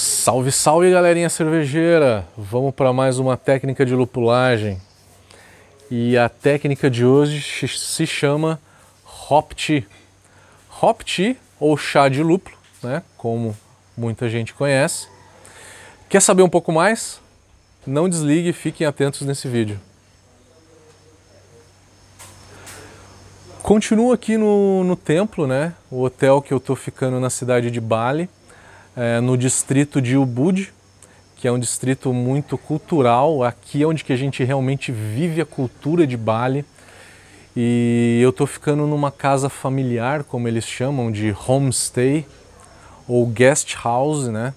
Salve, salve galerinha cervejeira! Vamos para mais uma técnica de lupulagem. E a técnica de hoje se chama Hop Tea. Hop Tea ou chá de lúpulo, né? Como muita gente conhece. Quer saber um pouco mais? Não desligue e fiquem atentos nesse vídeo. Continuo aqui no, no templo, né? O hotel que eu estou ficando na cidade de Bali é, no distrito de Ubud, que é um distrito muito cultural. Aqui é onde que a gente realmente vive a cultura de Bali. E eu estou ficando numa casa familiar, como eles chamam, de homestay ou guest house, né?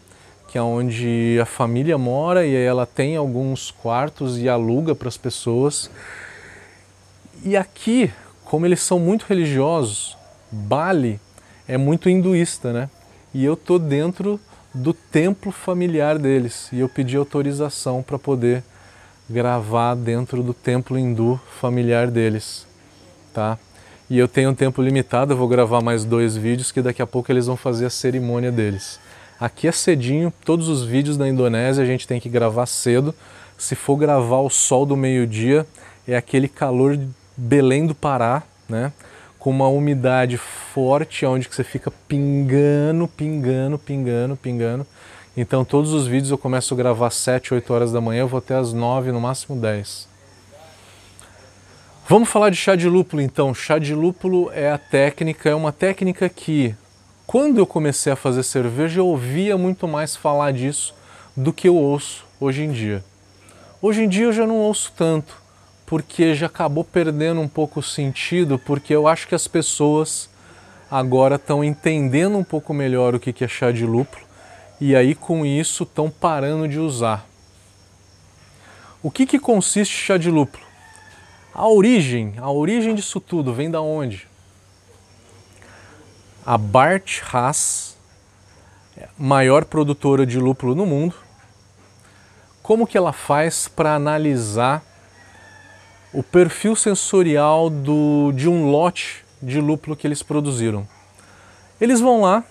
Que é onde a família mora e ela tem alguns quartos e aluga para as pessoas. E aqui, como eles são muito religiosos, Bali é muito hinduísta, né? E eu tô dentro do templo familiar deles e eu pedi autorização para poder gravar dentro do templo hindu familiar deles, tá? E eu tenho um tempo limitado, eu vou gravar mais dois vídeos que daqui a pouco eles vão fazer a cerimônia deles. Aqui é cedinho, todos os vídeos da Indonésia a gente tem que gravar cedo. Se for gravar o sol do meio-dia, é aquele calor Belém do Pará, né? Com uma umidade forte, onde que você fica pingando, pingando, pingando, pingando. Então todos os vídeos eu começo a gravar às 7, 8 horas da manhã, eu vou até às 9, no máximo 10. Vamos falar de chá de lúpulo então. Chá de lúpulo é a técnica, é uma técnica que quando eu comecei a fazer cerveja eu ouvia muito mais falar disso do que eu ouço hoje em dia. Hoje em dia eu já não ouço tanto porque já acabou perdendo um pouco o sentido, porque eu acho que as pessoas agora estão entendendo um pouco melhor o que é chá de lúpulo e aí com isso estão parando de usar. O que, que consiste chá de lúpulo? A origem, a origem disso tudo vem da onde? A Bart Haas, maior produtora de lúpulo no mundo, como que ela faz para analisar o perfil sensorial do, de um lote de lúpulo que eles produziram. Eles vão lá,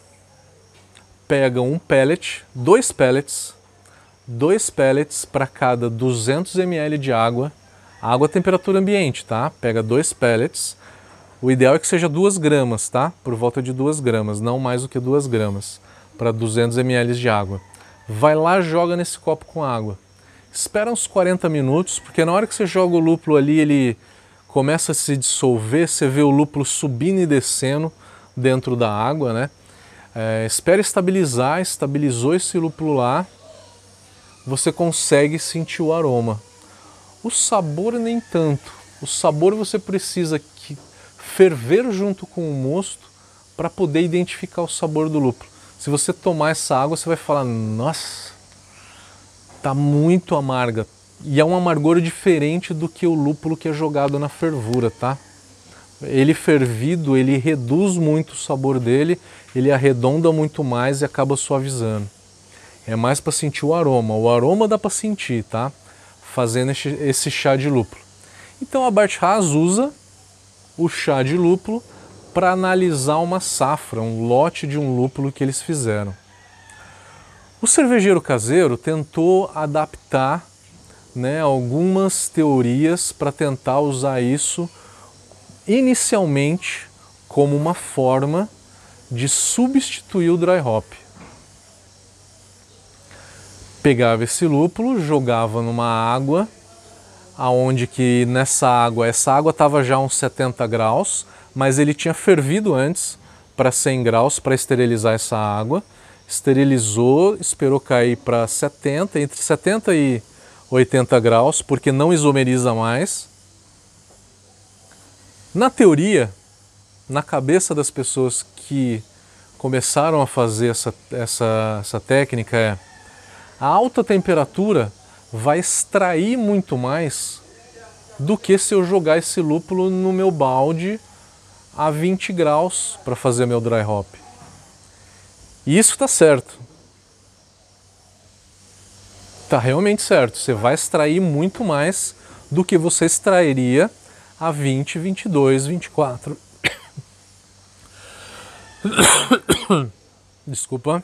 pegam um pellet, dois pellets, dois pellets para cada 200 ml de água, água a temperatura ambiente, tá? Pega dois pellets, o ideal é que seja duas gramas, tá? Por volta de duas gramas, não mais do que duas gramas, para 200 ml de água. Vai lá, joga nesse copo com água espera uns 40 minutos, porque na hora que você joga o lúpulo ali, ele começa a se dissolver, você vê o lúpulo subindo e descendo dentro da água, né? É, espera estabilizar, estabilizou esse lúpulo lá, você consegue sentir o aroma. O sabor nem tanto. O sabor você precisa que ferver junto com o mosto para poder identificar o sabor do lúpulo. Se você tomar essa água, você vai falar: "Nossa, tá muito amarga. E é um amargor diferente do que o lúpulo que é jogado na fervura, tá? Ele fervido, ele reduz muito o sabor dele, ele arredonda muito mais e acaba suavizando. É mais para sentir o aroma. O aroma dá para sentir, tá? Fazendo esse chá de lúpulo. Então a Bart Haas usa o chá de lúpulo para analisar uma safra, um lote de um lúpulo que eles fizeram. O cervejeiro caseiro tentou adaptar né, algumas teorias para tentar usar isso inicialmente como uma forma de substituir o dry hop. Pegava esse lúpulo, jogava numa água, aonde que nessa água, essa água estava já uns 70 graus, mas ele tinha fervido antes para 100 graus para esterilizar essa água esterilizou, esperou cair para 70, entre 70 e 80 graus, porque não isomeriza mais. Na teoria, na cabeça das pessoas que começaram a fazer essa, essa, essa técnica é a alta temperatura vai extrair muito mais do que se eu jogar esse lúpulo no meu balde a 20 graus para fazer meu dry hop. E isso está certo. Está realmente certo. Você vai extrair muito mais do que você extrairia a 20, 22, 24. Desculpa.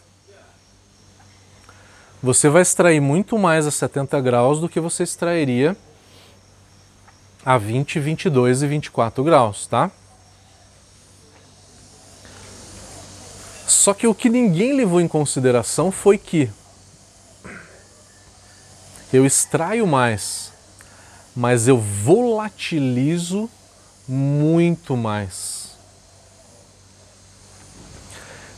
você vai extrair muito mais a 70 graus do que você extrairia a 20, 22 e 24 graus, tá? Só que o que ninguém levou em consideração foi que eu extraio mais, mas eu volatilizo muito mais.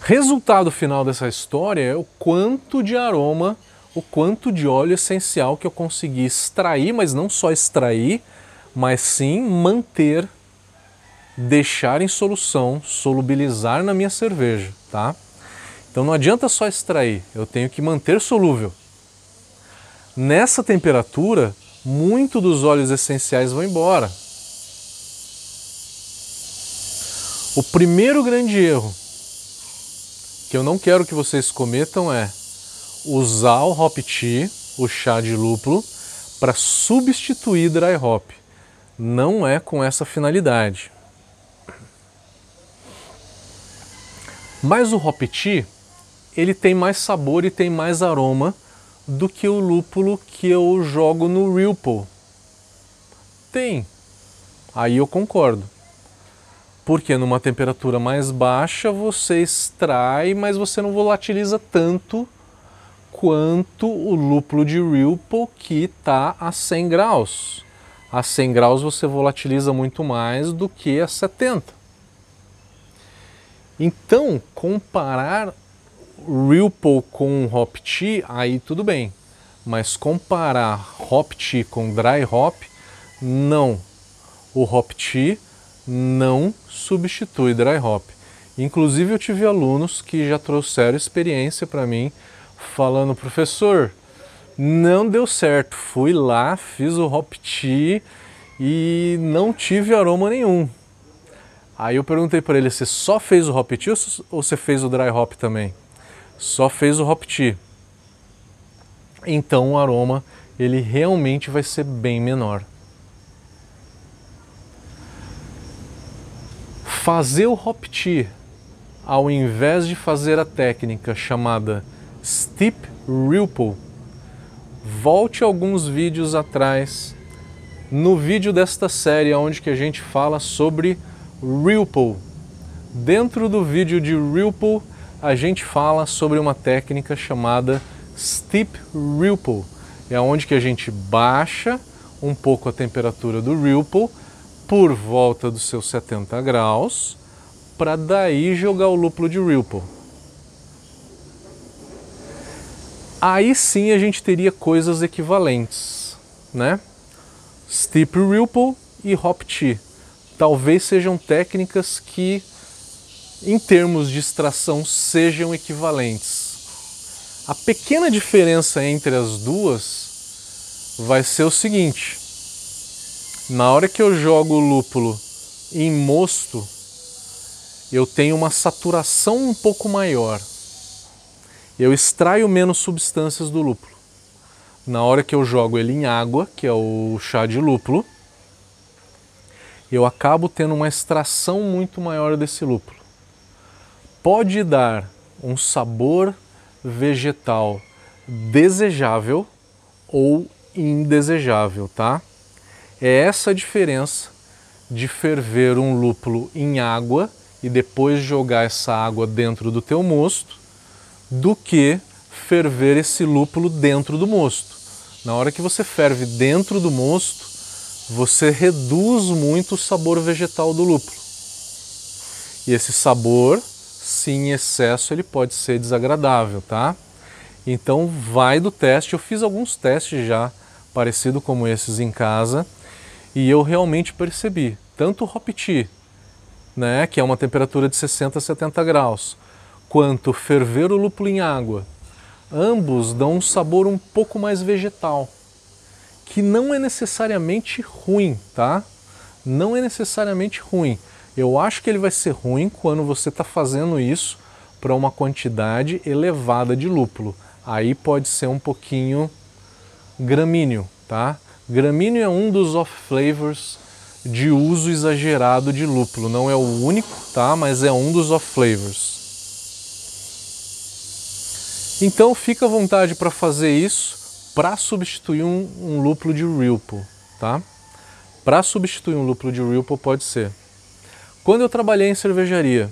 Resultado final dessa história é o quanto de aroma, o quanto de óleo essencial que eu consegui extrair, mas não só extrair, mas sim manter, deixar em solução, solubilizar na minha cerveja, tá? Então não adianta só extrair, eu tenho que manter solúvel. Nessa temperatura, muito dos óleos essenciais vão embora. O primeiro grande erro que eu não quero que vocês cometam é usar o hop tea, o chá de lúpulo, para substituir dry hop. Não é com essa finalidade. Mas o hop tea, ele tem mais sabor e tem mais aroma do que o lúpulo que eu jogo no Ripple. Tem. Aí eu concordo. Porque numa temperatura mais baixa você extrai, mas você não volatiliza tanto quanto o lúpulo de Ripple que está a 100 graus. A 100 graus você volatiliza muito mais do que a 70. Então, comparar Ripple com Hop Tea, aí tudo bem. Mas comparar Hop Tea com Dry Hop, não. O Hop Tea não substitui Dry Hop. Inclusive eu tive alunos que já trouxeram experiência para mim falando, professor, não deu certo. Fui lá, fiz o Hop Tea e não tive aroma nenhum. Aí eu perguntei para ele, você só fez o Hop Tea ou você fez o Dry Hop também? só fez o hop tea. Então o aroma ele realmente vai ser bem menor. Fazer o hop tea ao invés de fazer a técnica chamada Steep Ripple, volte alguns vídeos atrás no vídeo desta série onde que a gente fala sobre Ripple. Dentro do vídeo de Ripple a gente fala sobre uma técnica chamada Steep Ripple. É onde que a gente baixa um pouco a temperatura do Ripple por volta dos seus 70 graus, para daí jogar o lúpulo de Ripple. Aí sim a gente teria coisas equivalentes, né? Steep Ripple e Hop Tea. Talvez sejam técnicas que em termos de extração sejam equivalentes. A pequena diferença entre as duas vai ser o seguinte: na hora que eu jogo o lúpulo em mosto, eu tenho uma saturação um pouco maior. Eu extraio menos substâncias do lúpulo. Na hora que eu jogo ele em água, que é o chá de lúpulo, eu acabo tendo uma extração muito maior desse lúpulo pode dar um sabor vegetal desejável ou indesejável, tá? É essa a diferença de ferver um lúpulo em água e depois jogar essa água dentro do teu mosto do que ferver esse lúpulo dentro do mosto. Na hora que você ferve dentro do mosto, você reduz muito o sabor vegetal do lúpulo. E esse sabor se em excesso ele pode ser desagradável, tá? Então vai do teste. Eu fiz alguns testes já parecido como esses em casa e eu realmente percebi tanto o hop tea, né, que é uma temperatura de 60 a 70 graus, quanto ferver o lúpulo em água, ambos dão um sabor um pouco mais vegetal, que não é necessariamente ruim, tá? Não é necessariamente ruim. Eu acho que ele vai ser ruim quando você está fazendo isso para uma quantidade elevada de lúpulo. Aí pode ser um pouquinho gramíneo, tá? Gramíneo é um dos off flavors de uso exagerado de lúpulo. Não é o único, tá? Mas é um dos off flavors. Então fica à vontade para fazer isso para substituir um, um, lúpulo de Rilpo, tá? Para substituir um lúpulo de Rilpo pode ser. Quando eu trabalhei em cervejaria,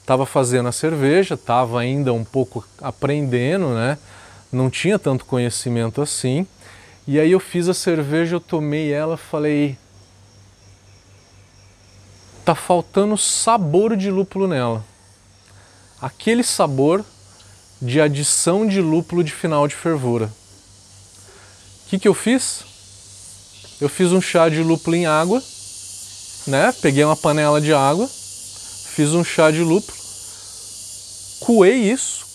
estava fazendo a cerveja, estava ainda um pouco aprendendo, né? Não tinha tanto conhecimento assim. E aí eu fiz a cerveja, eu tomei ela, falei, tá faltando sabor de lúpulo nela. Aquele sabor de adição de lúpulo de final de fervura. O que, que eu fiz? Eu fiz um chá de lúpulo em água, né? Peguei uma panela de água, fiz um chá de lúpulo, coei isso,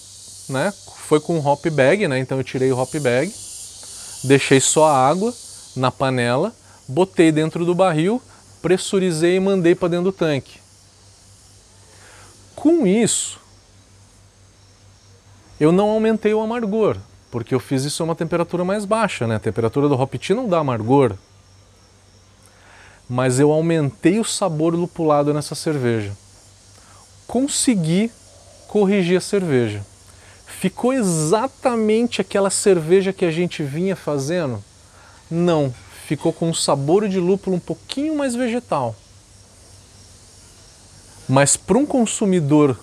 né? Foi com hop bag, né? Então eu tirei o hop bag, deixei só a água na panela, botei dentro do barril, pressurizei e mandei para dentro do tanque. Com isso, eu não aumentei o amargor, porque eu fiz isso a uma temperatura mais baixa, né? A temperatura do hop tea não dá amargor. Mas eu aumentei o sabor lupulado nessa cerveja. Consegui corrigir a cerveja. Ficou exatamente aquela cerveja que a gente vinha fazendo? Não, ficou com um sabor de lúpulo um pouquinho mais vegetal. Mas para um consumidor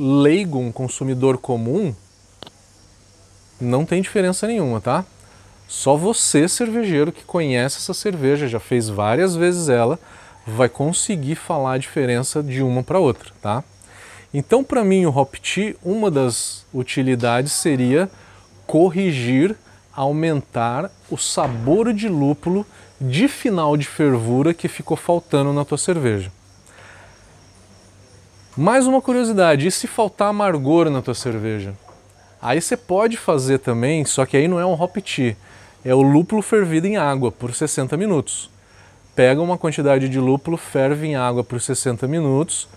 leigo, um consumidor comum, não tem diferença nenhuma, tá? Só você, cervejeiro, que conhece essa cerveja, já fez várias vezes ela, vai conseguir falar a diferença de uma para outra, tá? Então, para mim, o Hop Tea, uma das utilidades seria corrigir, aumentar o sabor de lúpulo de final de fervura que ficou faltando na tua cerveja. Mais uma curiosidade, e se faltar amargor na tua cerveja? Aí você pode fazer também, só que aí não é um hop tea, é o lúpulo fervido em água por 60 minutos. Pega uma quantidade de lúpulo, ferve em água por 60 minutos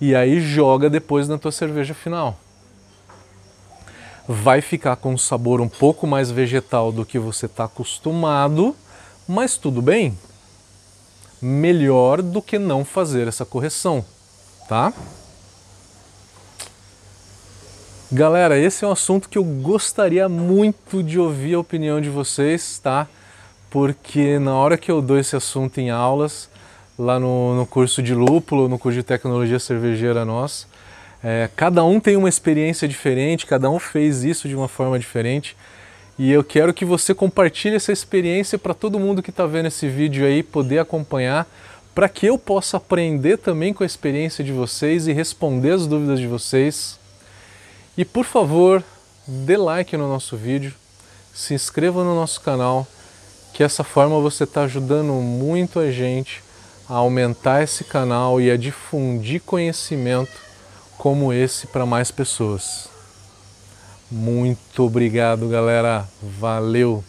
e aí joga depois na tua cerveja final. Vai ficar com um sabor um pouco mais vegetal do que você está acostumado, mas tudo bem. Melhor do que não fazer essa correção, tá? Galera, esse é um assunto que eu gostaria muito de ouvir a opinião de vocês, tá? Porque na hora que eu dou esse assunto em aulas, lá no, no curso de lúpulo, no curso de tecnologia cervejeira nossa, é, cada um tem uma experiência diferente, cada um fez isso de uma forma diferente. E eu quero que você compartilhe essa experiência para todo mundo que está vendo esse vídeo aí poder acompanhar, para que eu possa aprender também com a experiência de vocês e responder as dúvidas de vocês. E por favor, dê like no nosso vídeo, se inscreva no nosso canal, que essa forma você está ajudando muito a gente a aumentar esse canal e a difundir conhecimento como esse para mais pessoas. Muito obrigado, galera. Valeu!